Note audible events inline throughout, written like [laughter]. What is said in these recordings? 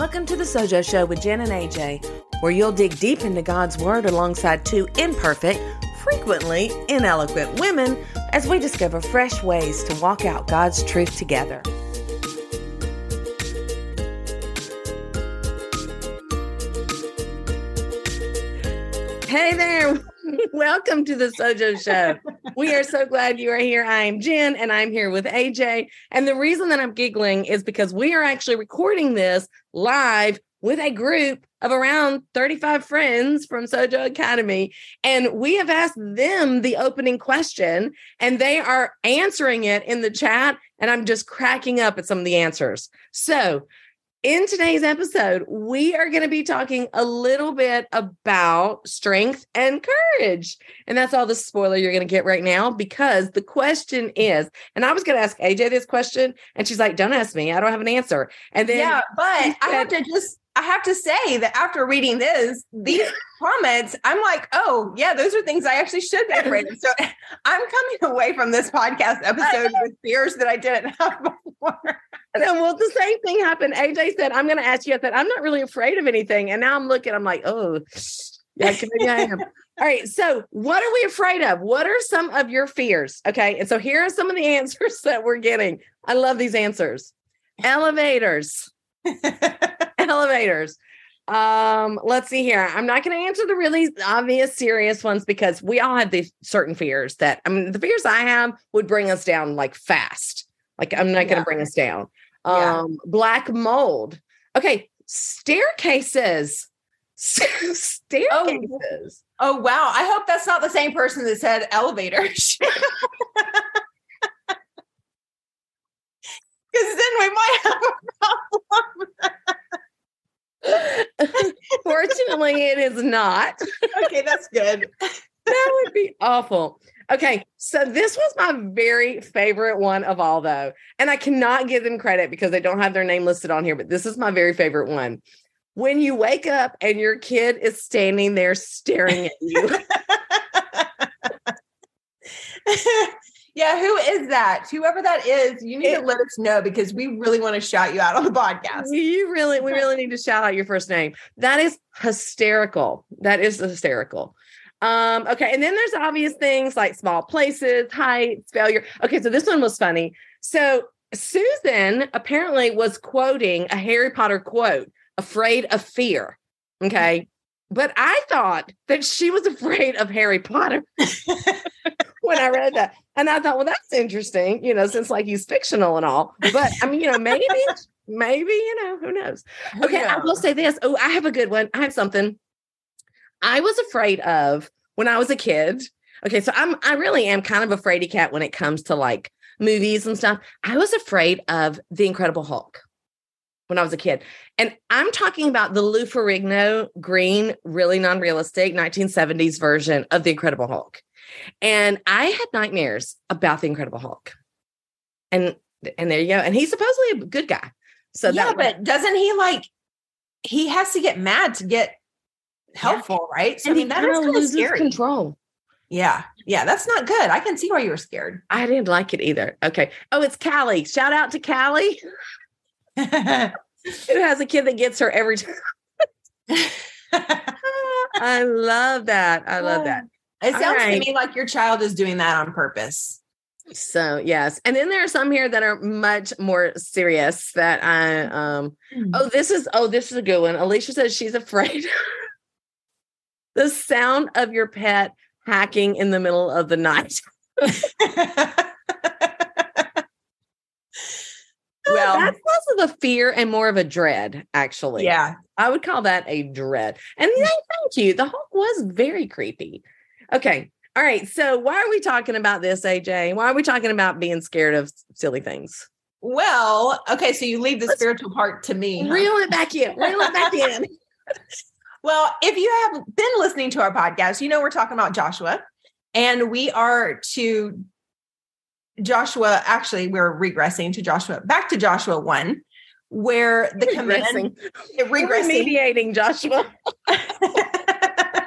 Welcome to the Sojo Show with Jen and AJ, where you'll dig deep into God's Word alongside two imperfect, frequently ineloquent women as we discover fresh ways to walk out God's truth together. Hey there. [laughs] Welcome to the Sojo Show. We are so glad you are here. I am Jen and I'm here with AJ. And the reason that I'm giggling is because we are actually recording this live with a group of around 35 friends from Sojo Academy. And we have asked them the opening question, and they are answering it in the chat. And I'm just cracking up at some of the answers. So, in today's episode, we are going to be talking a little bit about strength and courage. And that's all the spoiler you're going to get right now because the question is, and I was going to ask AJ this question, and she's like, don't ask me. I don't have an answer. And then, yeah, but I have to just, I have to say that after reading this, these [laughs] comments, I'm like, oh, yeah, those are things I actually should be [laughs] afraid of. So [laughs] I'm coming away from this podcast episode with fears that I didn't have before. And then, well, the same thing happened. AJ said, I'm going to ask you. I said, I'm not really afraid of anything. And now I'm looking, I'm like, oh, yeah, maybe I am. All right. So, what are we afraid of? What are some of your fears? Okay. And so, here are some of the answers [laughs] that we're getting. I love these answers elevators, [laughs] elevators. Um, let's see here. I'm not going to answer the really obvious, serious ones because we all have these certain fears that I mean, the fears I have would bring us down like fast. Like, I'm not going to bring us down. Yeah. Um, black mold. Okay, staircases. [laughs] staircases. Oh, wow. I hope that's not the same person that said elevators. [laughs] Because then we might have a problem. [laughs] Fortunately, it is not. okay, that's good. That would be awful. Okay, so this was my very favorite one of all, though. And I cannot give them credit because they don't have their name listed on here, but this is my very favorite one. When you wake up and your kid is standing there staring at you. [laughs] yeah, who is that? Whoever that is, you need It- to let us know because we really want to shout you out on the podcast. you really, we [laughs] really need to shout out your first name. That is hysterical. That is hysterical. Um, okay, and then there's obvious things like small places, heights, failure. Okay, so this one was funny. So Susan apparently was quoting a Harry Potter quote, afraid of fear. Okay. But I thought that she was [laughs] afraid of Harry Potter [laughs] when I read that. And I thought, well, that's interesting, you know, since like he's fictional and all. But I mean, you know, maybe, maybe, you know, who knows? [laughs] Okay, I will say this. Oh, I have a good one. I have something I was afraid of when I was a kid. Okay, so I'm I really am kind of a fraidy cat when it comes to like movies and stuff. I was afraid of the Incredible Hulk when I was a kid. And I'm talking about the Lou Ferrigno green, really non-realistic 1970s version of the Incredible Hulk. And I had nightmares about the Incredible Hulk. And and there you go. And he's supposedly a good guy. So yeah, but doesn't he like he has to get mad to get helpful, right? So I mean that is kind of scary. control. Yeah. Yeah, that's not good. I can see why you were scared. I didn't like it either. Okay. Oh, it's Callie. Shout out to Callie, [laughs] who has a kid that gets her every time. [laughs] I love that. I love that. [sighs] It sounds right. to me like your child is doing that on purpose. So yes. And then there are some here that are much more serious that I um oh this is oh this is a good one. Alicia says she's afraid. [laughs] the sound of your pet hacking in the middle of the night. [laughs] Oh, well, that's less of a fear and more of a dread, actually. yeah. I would call that a dread. And mm. yeah, thank you. The Hulk was very creepy. Okay. All right. So why are we talking about this, AJ? Why are we talking about being scared of silly things? Well, okay, so you leave the Let's- spiritual part to me. huh? Reel it back in. Reel it back in. [laughs] Well, if you have been listening to our podcast, you know we're talking about Joshua, and we are to Joshua. Actually, we're regressing to Joshua, back to Joshua one, where the command Regressing. regressing. Remediating, Joshua. [laughs]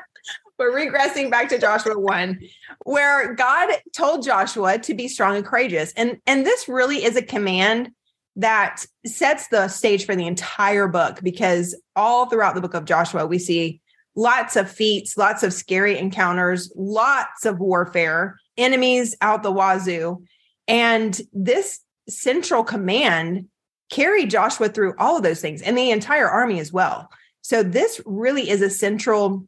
We're regressing back to Joshua 1, where God told Joshua to be strong and courageous. And, and this really is a command that sets the stage for the entire book because all throughout the book of Joshua, we see lots of feats, lots of scary encounters, lots of warfare, enemies out the wazoo. And this central command carried Joshua through all of those things and the entire army as well. So, this really is a central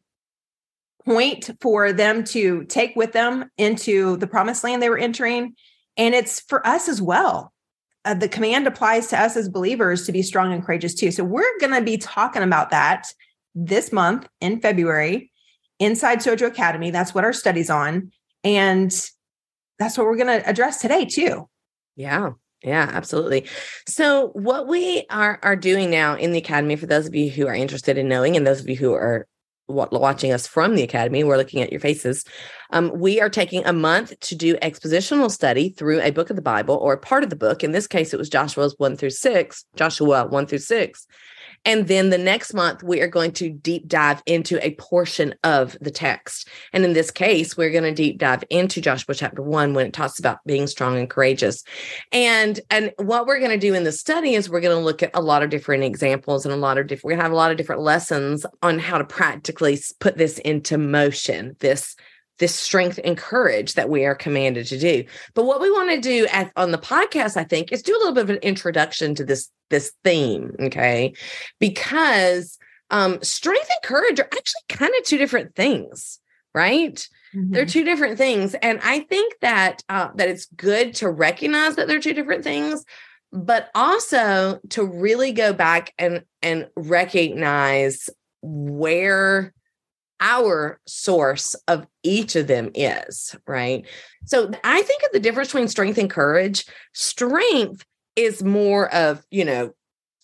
point for them to take with them into the promised land they were entering. And it's for us as well uh, the command applies to us as believers to be strong and courageous too. So we're going to be talking about that this month in February inside Sojo Academy. That's what our study's on. And that's what we're going to address today too. Yeah. Yeah, absolutely. So, what we are are doing now in the academy, for those of you who are interested in knowing, and those of you who are watching us from the academy we're looking at your faces um, we are taking a month to do expositional study through a book of the bible or part of the book. In this case it was joshua's 1 through 6 joshua 1 through 6 and then the next month, we are going to deep dive into a portion of the text. And in this case, we're going to deep dive into Joshua chapter one when it talks about being strong and courageous. And, and what we're going to do in the study is we're going to look at a lot of different examples and a lot of different, we're going to have a lot of different lessons on how to practically put this into motion, this this strength and courage that we are commanded to do. But what we want to do at, on the podcast, I think, is do a little bit of an introduction to this this theme, okay? Because um, strength and courage are actually kind of two different things, right? Mm-hmm. They're two different things, and I think that uh, that it's good to recognize that they're two different things, but also to really go back and and recognize where our source of each of them is, right? So I think of the difference between strength and courage. Strength is more of, you know,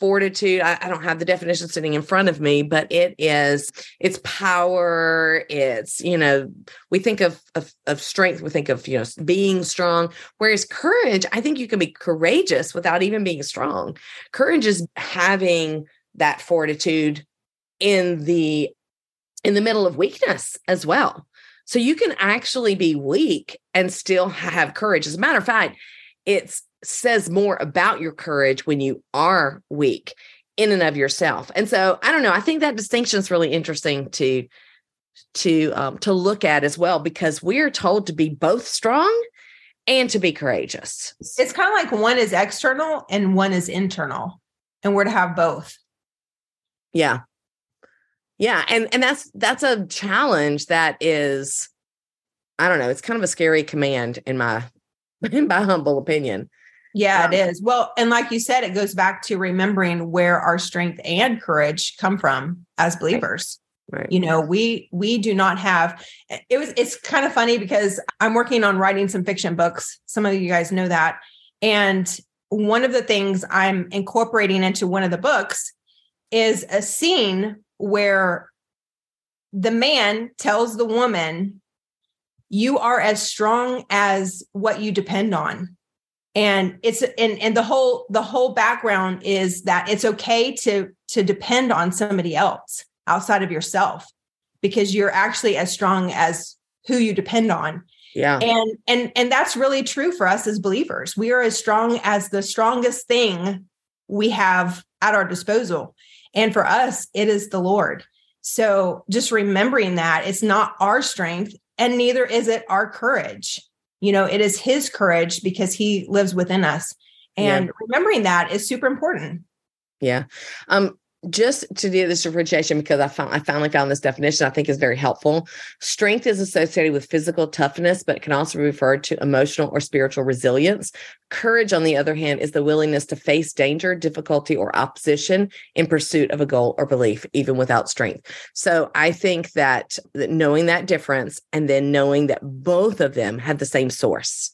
fortitude. I, I, don't have the definition sitting in front of me, but it is it's power. It's, you know, we think of, of, of strength, we think of, you know, being strong. Whereas courage, I think you can be courageous without even being strong. Courage is having that fortitude in the in the middle of weakness as well. So you can actually be weak and still have courage. As a matter of fact, it says more about your courage when you are weak in and of yourself. And so I don't know. I think that distinction is really interesting to to um, to look at as well because we are told to be both strong and to be courageous. It's kind of like one is external and one is internal, and we're to have both. Yeah, yeah and and that's that's a challenge that is i don't know it's kind of a scary command in my [laughs] in my humble opinion. Yeah um, it is. Well and like you said it goes back to remembering where our strength and courage come from as believers. Right. Right. you know we we do not have it was it's kind of funny because i'm working on writing some fiction books. Some of you guys know that. And one of the things i'm incorporating into one of the books is a scene where the man tells the woman, you are as strong as what you depend on. And it's and and the whole the whole background is that it's okay to to depend on somebody else outside of yourself because you're actually as strong as who you depend on. Yeah. And and and that's really true for us as believers. We are as strong as the strongest thing we have at our disposal. And for us, it is the Lord. So just remembering that it's not our strength and neither is it our courage. You know, it is his courage because he lives within us. And yeah. remembering that is super important. Yeah. Um, just to do this differentiation because I found I finally found this definition I think is very helpful. Strength is associated with physical toughness, but can also refer to emotional or spiritual resilience. Courage, on the other hand, is the willingness to face danger, difficulty, or opposition in pursuit of a goal or belief, even without strength. So I think that, that knowing that difference and then knowing that both of them have the same source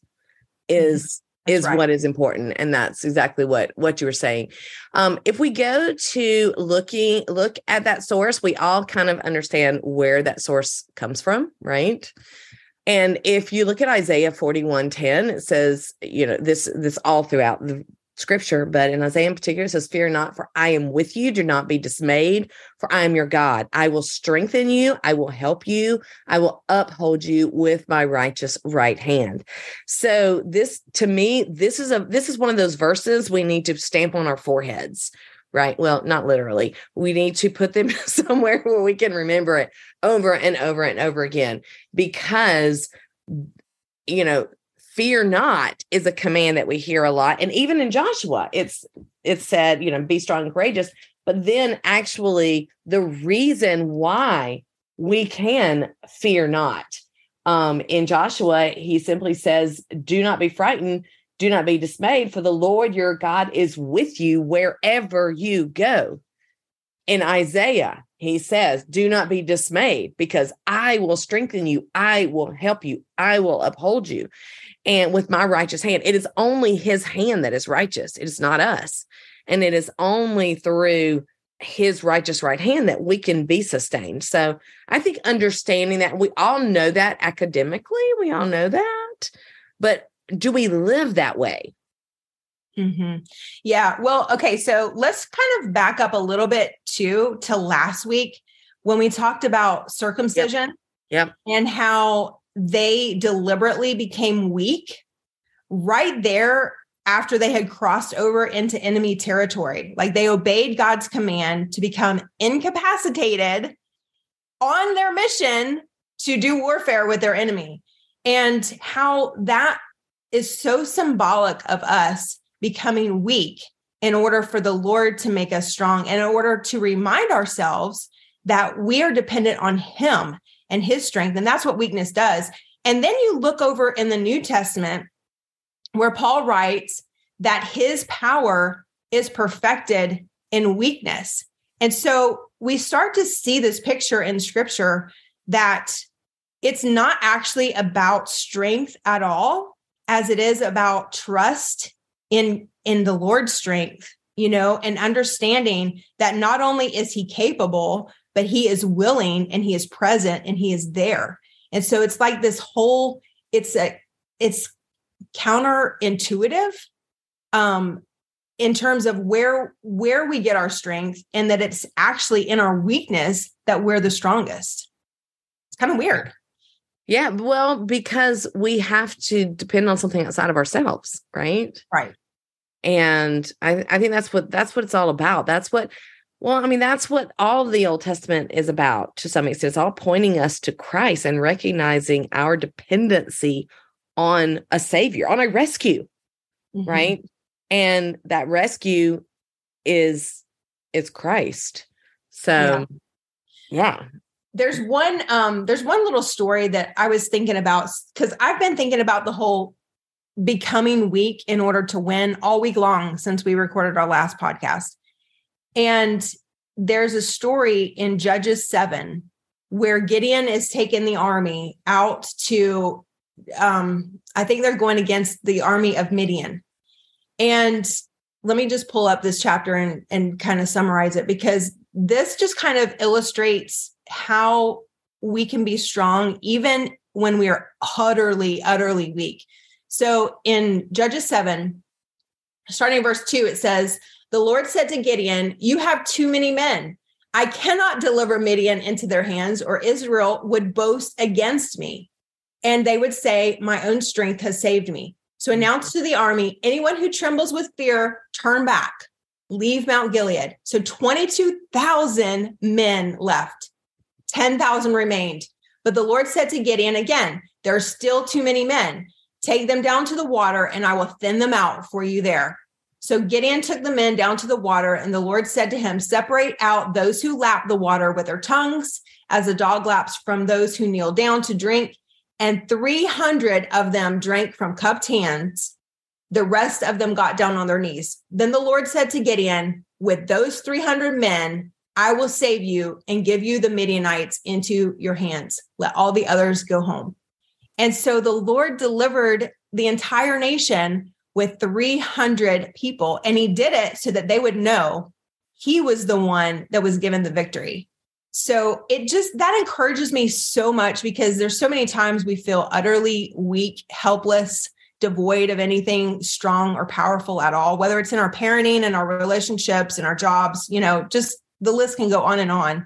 mm-hmm. is is right. what is important and that's exactly what what you were saying um, if we go to looking look at that source we all kind of understand where that source comes from right and if you look at isaiah 41 10 it says you know this this all throughout the scripture, but in Isaiah in particular, it says, Fear not, for I am with you. Do not be dismayed, for I am your God. I will strengthen you. I will help you. I will uphold you with my righteous right hand. So this to me, this is a this is one of those verses we need to stamp on our foreheads. Right. Well, not literally. We need to put them [laughs] somewhere where we can remember it over and over and over again because you know fear not is a command that we hear a lot. And even in joshua it's it's said you know be strong and courageous. But then actually the reason why we can fear not um in joshua he simply says do not be frightened. Do not be dismayed for the lord your god is with you wherever you go. In isaiah he says do not be dismayed because i will strengthen you i will help you i will uphold you and with my righteous hand. It is only his hand that is righteous. It is not us. And it is only through his righteous right hand that we can be sustained. So I think understanding that we all know that academically, we all know that, but do we live that way? Mm-hmm. Yeah. Well, okay. So let's kind of back up a little bit too to last week when we talked about circumcision. Yep. yep. And how they deliberately became weak right there after they had crossed over into enemy territory. Like they obeyed God's command to become incapacitated on their mission to do warfare with their enemy. And how that is so symbolic of us becoming weak in order for the Lord to make us strong, and in order to remind ourselves that we are dependent on Him and his strength. And that's what weakness does. And then you look over in the New Testament where Paul writes that his power is perfected in weakness. And so we start to see this picture in scripture that it's not actually about strength at all as it is about trust in in the Lord's strength, you know, and understanding that not only is he capable, but he is willing and he is present and he is there. And so it's like this whole, it's a, it's counterintuitive um, in terms of where where we get our strength and that it's actually in our weakness that we're the strongest. It's kind of weird. Yeah, well, because we have to depend on something outside of ourselves, right? Right. And I, I think that's what that's what it's all about. That's what well, I mean, that's what all the Old Testament is about to some extent. It's all pointing us to Christ and recognizing our dependency on a savior, on a rescue, mm-hmm. right? And that rescue is is Christ. So yeah. yeah. There's one um there's one little story that I was thinking about cuz I've been thinking about the whole becoming weak in order to win all week long since we recorded our last podcast. And there's a story in Judges 7 where Gideon is taking the army out to, um, I think they're going against the army of Midian. And let me just pull up this chapter and, and kind of summarize it because this just kind of illustrates how we can be strong even when we are utterly, utterly weak. So in Judges 7, starting verse 2, it says, the Lord said to Gideon, You have too many men. I cannot deliver Midian into their hands, or Israel would boast against me. And they would say, My own strength has saved me. So announce to the army anyone who trembles with fear, turn back, leave Mount Gilead. So 22,000 men left, 10,000 remained. But the Lord said to Gideon again, There are still too many men. Take them down to the water, and I will thin them out for you there. So Gideon took the men down to the water, and the Lord said to him, Separate out those who lap the water with their tongues, as a dog laps from those who kneel down to drink. And 300 of them drank from cupped hands. The rest of them got down on their knees. Then the Lord said to Gideon, With those 300 men, I will save you and give you the Midianites into your hands. Let all the others go home. And so the Lord delivered the entire nation with 300 people. And he did it so that they would know he was the one that was given the victory. So it just that encourages me so much because there's so many times we feel utterly weak, helpless, devoid of anything strong or powerful at all, whether it's in our parenting and our relationships and our jobs, you know, just the list can go on and on.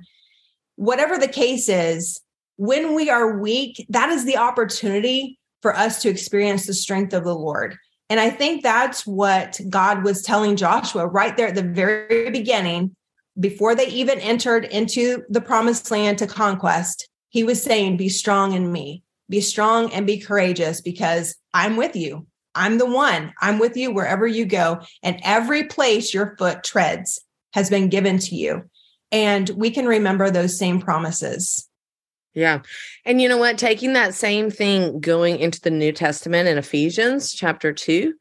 Whatever the case is, when we are weak, that is the opportunity for us to experience the strength of the Lord. And I think that's what God was telling Joshua right there at the very beginning, before they even entered into the promised land to conquest. He was saying, Be strong in me, be strong and be courageous because I'm with you. I'm the one. I'm with you wherever you go. And every place your foot treads has been given to you. And we can remember those same promises. Yeah. And you know what? Taking that same thing going into the New Testament in Ephesians chapter 2,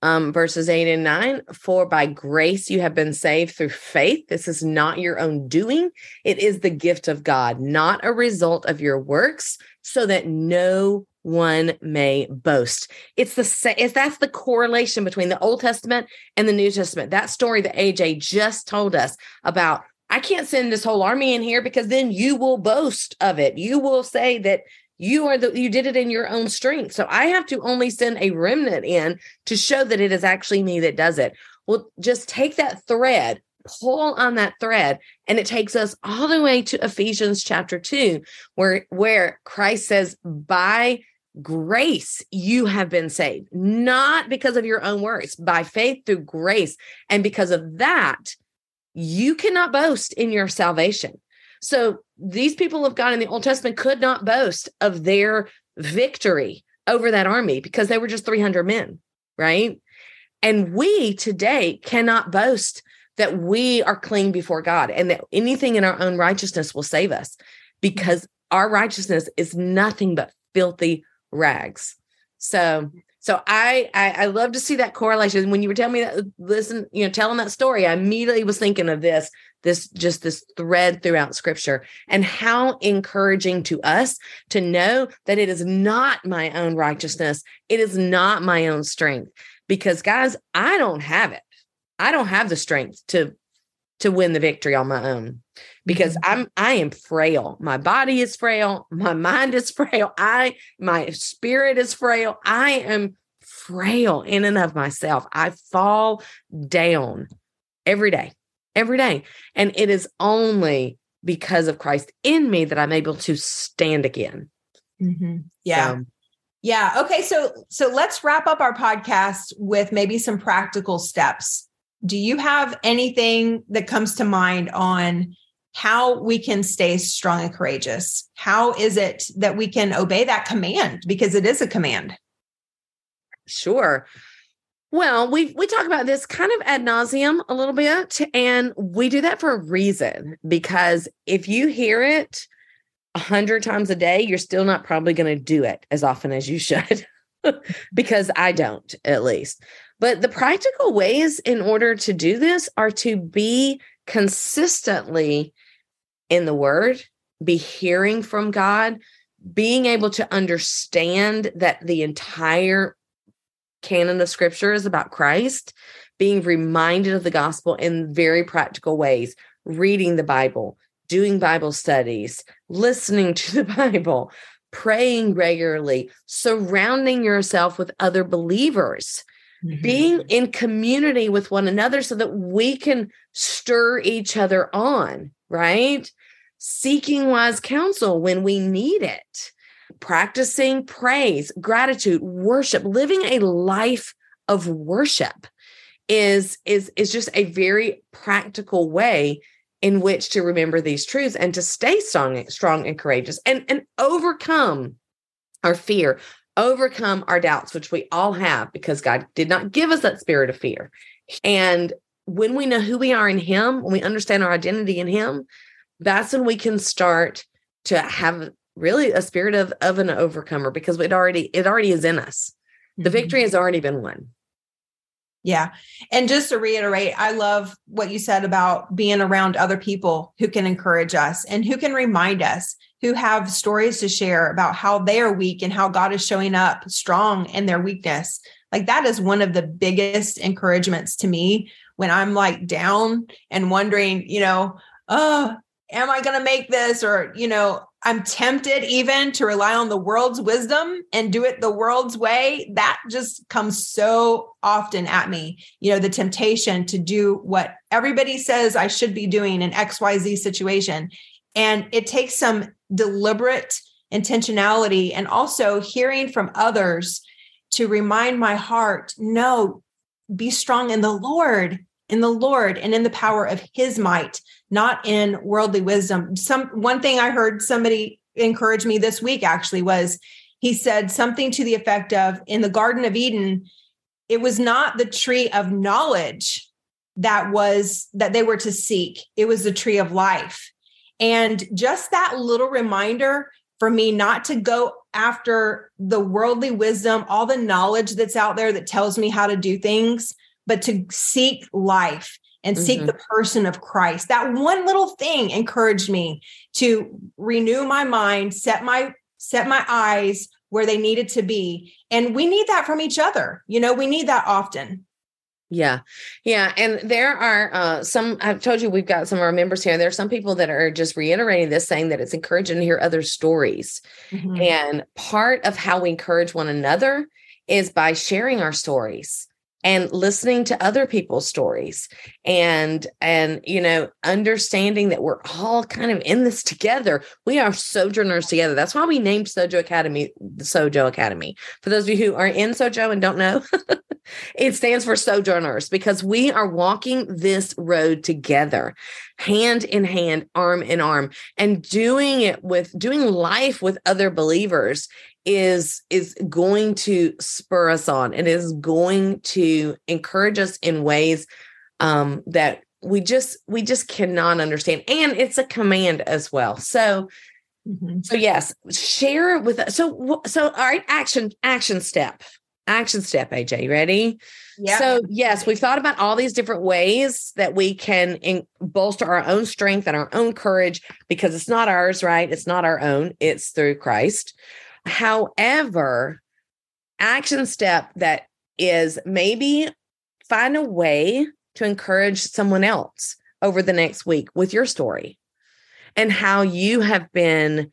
um, verses 8 and 9 For by grace you have been saved through faith. This is not your own doing, it is the gift of God, not a result of your works, so that no one may boast. It's the same. it's that's the correlation between the Old Testament and the New Testament. That story that AJ just told us about I can't send this whole army in here because then you will boast of it. You will say that you are the you did it in your own strength. So I have to only send a remnant in to show that it is actually me that does it. Well, just take that thread, pull on that thread, and it takes us all the way to Ephesians chapter 2, where where Christ says, by grace you have been saved, not because of your own works, by faith through grace. And because of that, you cannot boast in your salvation. So these people of God in the Old Testament could not boast of their victory over that army because they were just 300 men, right? And we today cannot boast that we are clean before God and that anything in our own righteousness will save us because our righteousness is nothing but filthy rags. So mm-hmm. so I, I, I love to see that correlation. When you were telling me that, listen, you know, telling that story, I immediately was thinking of this, this just this thread throughout Scripture, and how encouraging to us to know that it is not my own righteousness, it is not my own strength. Because guys, I don't have it. I don't have the strength to to win the victory on my own because mm-hmm. I'm I am frail. My body is frail, my mind is [laughs] frail, I my spirit is frail. I am frail in and of myself. I fall down every day. Every day. And it is only because of Christ in me that I'm able to stand again. Mm-hmm. Yeah. So, yeah. Okay. So so let's wrap up our podcast with maybe some practical steps do you have anything that comes to mind on how we can stay strong and courageous? How is it that we can obey that command? Because it is a command. Sure. Well, we we talk about this kind of ad nauseum a little bit, and we do that for a reason. Because if you hear it a hundred times a day, you're still not probably going to do it as often as you should. [laughs] because I don't, at least. But the practical ways in order to do this are to be consistently in the word, be hearing from God, being able to understand that the entire canon of scripture is about Christ, being reminded of the gospel in very practical ways, reading the Bible, doing Bible studies, listening [laughs] to the Bible, praying regularly, surrounding yourself with other believers mm-hmm. being in community with one another so that we can stir each other on, right? Seeking wise counsel when we need it, practicing praise, gratitude, worship, living a life of worship is is is just a very practical way in which to remember these truths and to stay strong strong and courageous and and overcome our fear overcome our doubts, which we all have because God did not give us that spirit of fear. And when we know who we are in Him, when we understand our identity in Him, that's when we can start to have really a spirit of, of an overcomer because it already it already is in us. The mm-hmm. victory has already been won. Yeah. And just to reiterate, I love what you said about being around other people who can encourage us and who can remind us, who have stories to share about how they are weak and how God is showing up strong in their weakness. Like that is one of the biggest encouragements to me when I'm like down and wondering, you know, oh, am I going to make this? Or, you know, I'm tempted even to rely on the world's wisdom and do it the world's way. That just comes so often at me. You know, the temptation to do what everybody says I should be doing in XYZ situation. And it takes some deliberate intentionality and also hearing from others to remind my heart no, be strong in the Lord, in the Lord, and in the power of his might, not in worldly wisdom. Some one thing I heard somebody encourage me this week actually was he said something to the effect of in the Garden of Eden, it was not the tree of knowledge that was that they were to seek, it was the tree of life. And just that little reminder for me not to go after the worldly wisdom, all the knowledge that's out there that tells me how to do things, but to seek life and seek mm-hmm. the person of Christ. That one little thing encouraged me to renew my mind, set my set my eyes where they needed to be. And we need that from each other. You know, we need that often. Yeah. Yeah. And there are uh, some, I've told you we've got some of our members here. There are some people that are just reiterating this, saying that it's encouraging to hear other stories. Mm-hmm. And part of how we encourage one another is by sharing our stories and listening to other people's stories and and you know understanding that we're all kind of in this together. We are sojourners together. That's why we named sojo academy the sojo academy. For those of you who are in sojo and don't know [laughs] it stands for sojourners because we are walking this road together hand in hand arm in arm and doing it with doing life with other believers is is going to spur us on and is going to encourage us in ways um, that we just we just cannot understand. And it's a command as well. So mm-hmm. so yes share it with us so so all right action action step. Action step aj ready? Yeah. So yes we've thought about all these different ways that we can in, bolster our own strength and our own courage because it's not ours right? It's not our own. It's through christ However, action step that is maybe find a way to encourage someone else over the next week with your story and how you have been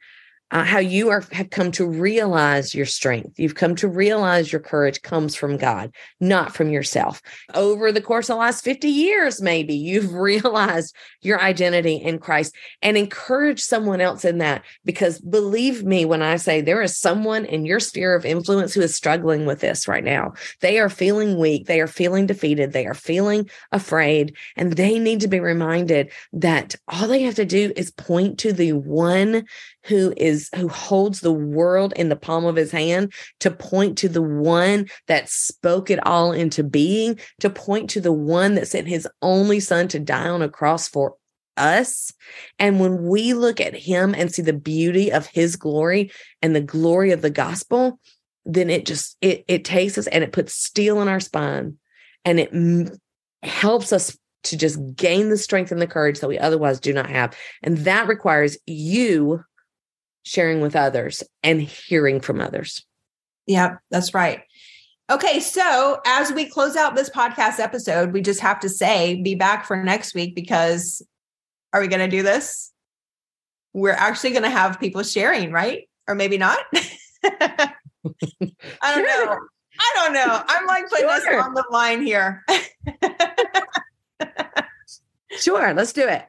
uh, how you are have come to realize your strength. You've come to realize your courage comes from God, not from yourself. Over the course of the last 50 years, maybe you've [laughs] realized your identity in Christ and encourage someone else in that. Because believe me, when I say there is someone in your sphere of influence who is struggling with this right now, they are feeling weak, they are feeling defeated, they are feeling afraid, and they need to be reminded that all they have to do is point to the one who is who holds the world in the palm of his hand to point to the one that spoke it all into being to point to the one that sent his only son to die on a cross for us. And when we look at him and see the beauty of his glory and the glory of the gospel then it just it it takes us and it puts steel in our spine and it m- helps us to just gain the strength and the courage that we otherwise do not have. And that requires you sharing with others and hearing from others. Yeah, that's right. Okay, so as we close out this podcast episode, we just have to say be back for next week because are we going to do this? We're actually going to have people sharing, right? Or maybe not. [laughs] I don't sure. know. I don't know. I'm like putting sure. this on the line here. sure, let's do it.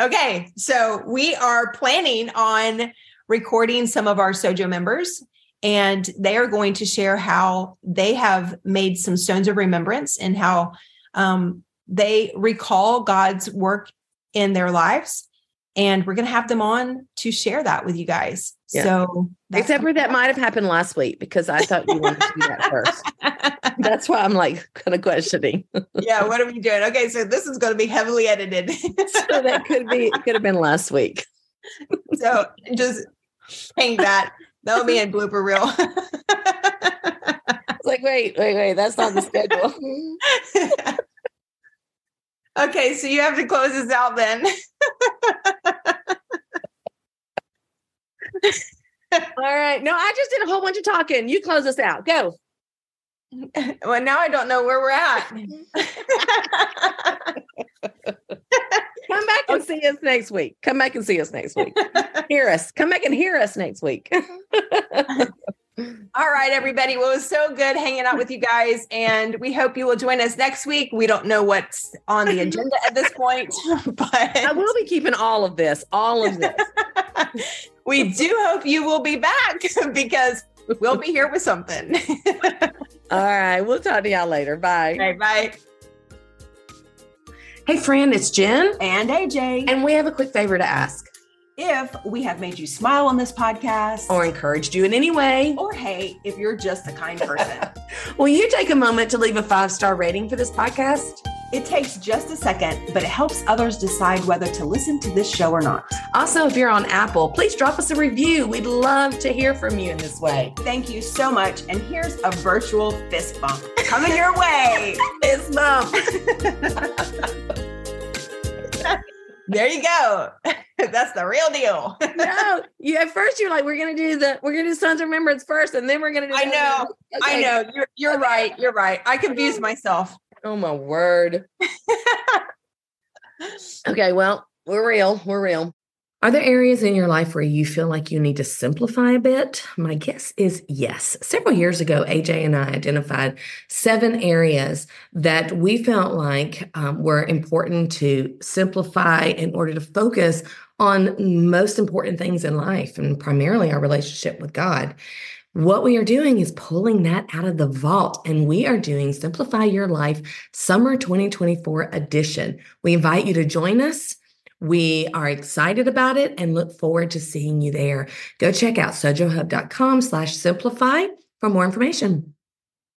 Okay, so we are planning on recording some of our Sojo members, and they are going to share how they have made some stones of remembrance and how um, they recall God's work in their lives. And we're going to have them on to share that with you guys. Yeah. So, except for that might have happened last week because I thought you wanted to do that first. [laughs] That's why I'm like kind of questioning. yeah, what are we doing? Okay, so this is going to be heavily edited. so that could be could have been last week. [laughs] so just hang that. That'll be in blooper reel. it's like, wait, wait, wait. That's not the schedule. [laughs] okay, so you have to close this out then. [laughs] All right. No, I just did a whole bunch of talking. You close us out. Go. Well, now I don't know where we're at. [laughs] Come back and see us next week. Come back and see us next week. [laughs] hear us. Come back and hear us next week. [laughs] All right, everybody. Well, it was so good hanging out with you guys, and we hope you will join us next week. We don't know what's on the agenda at this point, [laughs] but I will be keeping all of this, all of this. we do hope you will be back because we'll be here with something. all right. We'll talk to y'all later. Bye. Okay, bye. Hey, friend, it's Jen and AJ. And we have a quick favor to ask. If we have made you smile on this podcast, or encouraged you in any way, or hey, if you're just a kind person, [laughs] will you take a moment to leave a five star rating for this podcast? It takes just a second, but it helps others decide whether to listen to this show or not. Also, if you're on Apple, please drop us a review. We'd love to hear from you in this way. Thank you so much. And here's a virtual fist bump coming your way. [laughs] fist bump. [laughs] there you go. [laughs] That's the real deal. no, you at first you're like, we're gonna do the we're gonna do Stones of Remembrance first, and then we're gonna do. I know, okay. I know. You're you're right. You're right. I confused myself. Oh my word. [laughs] okay, well, we're real. We're real. Are there areas in your life where you feel like you need to simplify a bit? My guess is yes. Several years ago, AJ and I identified seven areas that we felt like um, were important to simplify in order to focus on most important things in life and primarily our relationship with God. What we are doing is pulling that out of the vault, and we are doing Simplify Your Life Summer 2024 edition. We invite you to join us. We are excited about it and look forward to seeing you there. Go check out sojohub.com slash simplify for more information.